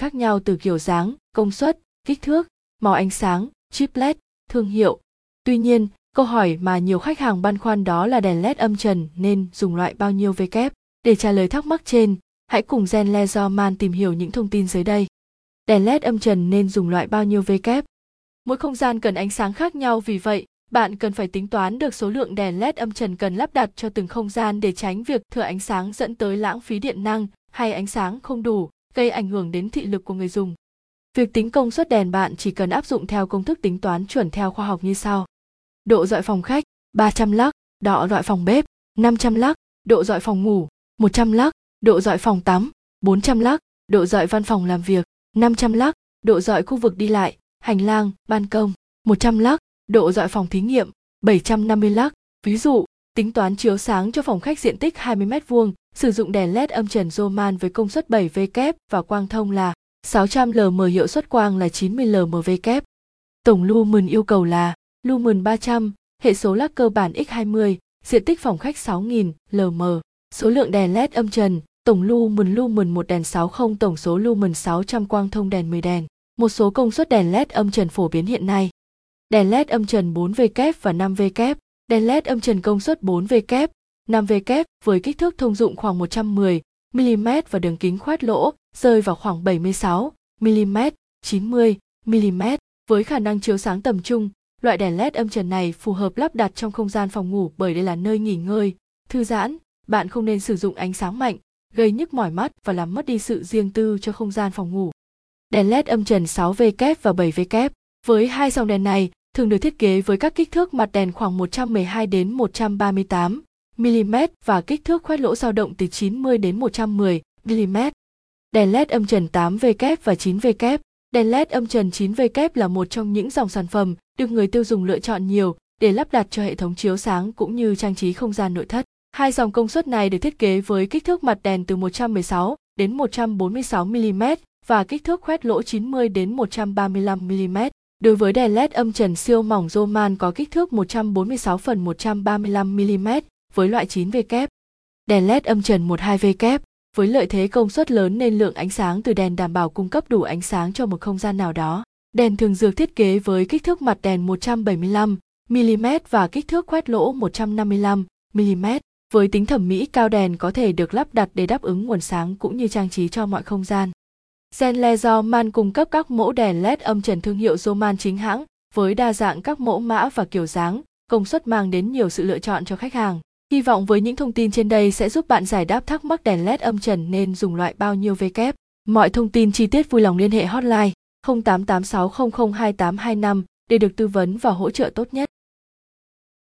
khác nhau từ kiểu dáng, công suất, kích thước, màu ánh sáng, chip led, thương hiệu. Tuy nhiên, câu hỏi mà nhiều khách hàng băn khoăn đó là đèn LED âm trần nên dùng loại bao nhiêu V kép. Để trả lời thắc mắc trên, hãy cùng Gen Leisure tìm hiểu những thông tin dưới đây. Đèn LED âm trần nên dùng loại bao nhiêu V kép? Mỗi không gian cần ánh sáng khác nhau vì vậy, bạn cần phải tính toán được số lượng đèn LED âm trần cần lắp đặt cho từng không gian để tránh việc thừa ánh sáng dẫn tới lãng phí điện năng hay ánh sáng không đủ, gây ảnh hưởng đến thị lực của người dùng. Việc tính công suất đèn bạn chỉ cần áp dụng theo công thức tính toán chuẩn theo khoa học như sau. Độ dọi phòng khách 300 lắc, độ dọi phòng bếp 500 lắc, độ dọi phòng ngủ 100 lắc, độ dọi phòng tắm 400 lắc, độ dọi văn phòng làm việc 500 lắc, độ dọi khu vực đi lại, hành lang, ban công 100 lắc, độ dọi phòng thí nghiệm 750 lắc. Ví dụ, tính toán chiếu sáng cho phòng khách diện tích 20 m2, sử dụng đèn LED âm trần Roman với công suất 7W và quang thông là 600 lm hiệu suất quang là 90 lm/W. Tổng lumen yêu cầu là lumen 300, hệ số lắc cơ bản x20, diện tích phòng khách 6000 lm. Số lượng đèn LED âm trần, tổng lumen lumen 1 đèn 60 tổng số lumen 600 quang thông đèn 10 đèn. Một số công suất đèn LED âm trần phổ biến hiện nay. Đèn LED âm trần 4W và 5W. Đèn LED âm trần công suất 4W. 5V kép với kích thước thông dụng khoảng 110 mm và đường kính khoét lỗ rơi vào khoảng 76 mm, 90 mm. Với khả năng chiếu sáng tầm trung, loại đèn LED âm trần này phù hợp lắp đặt trong không gian phòng ngủ bởi đây là nơi nghỉ ngơi, thư giãn. Bạn không nên sử dụng ánh sáng mạnh, gây nhức mỏi mắt và làm mất đi sự riêng tư cho không gian phòng ngủ. Đèn LED âm trần 6V kép và 7V kép. Với hai dòng đèn này, thường được thiết kế với các kích thước mặt đèn khoảng 112 đến 138 mm và kích thước khoét lỗ dao động từ 90 đến 110 mm. Đèn LED âm trần 8V kép và 9V kép. Đèn LED âm trần 9V kép là một trong những dòng sản phẩm được người tiêu dùng lựa chọn nhiều để lắp đặt cho hệ thống chiếu sáng cũng như trang trí không gian nội thất. Hai dòng công suất này được thiết kế với kích thước mặt đèn từ 116 đến 146 mm và kích thước khoét lỗ 90 đến 135 mm. Đối với đèn LED âm trần siêu mỏng Roman có kích thước 146 phần 135 mm với loại 9V kép. Đèn LED âm trần 12V kép với lợi thế công suất lớn nên lượng ánh sáng từ đèn đảm bảo cung cấp đủ ánh sáng cho một không gian nào đó. Đèn thường dược thiết kế với kích thước mặt đèn 175 mm và kích thước khoét lỗ 155 mm. Với tính thẩm mỹ cao đèn có thể được lắp đặt để đáp ứng nguồn sáng cũng như trang trí cho mọi không gian. Gen Laser Man cung cấp các mẫu đèn LED âm trần thương hiệu Zoman chính hãng với đa dạng các mẫu mã và kiểu dáng, công suất mang đến nhiều sự lựa chọn cho khách hàng. Hy vọng với những thông tin trên đây sẽ giúp bạn giải đáp thắc mắc đèn LED âm trần nên dùng loại bao nhiêu V kép. Mọi thông tin chi tiết vui lòng liên hệ hotline 0886002825 để được tư vấn và hỗ trợ tốt nhất.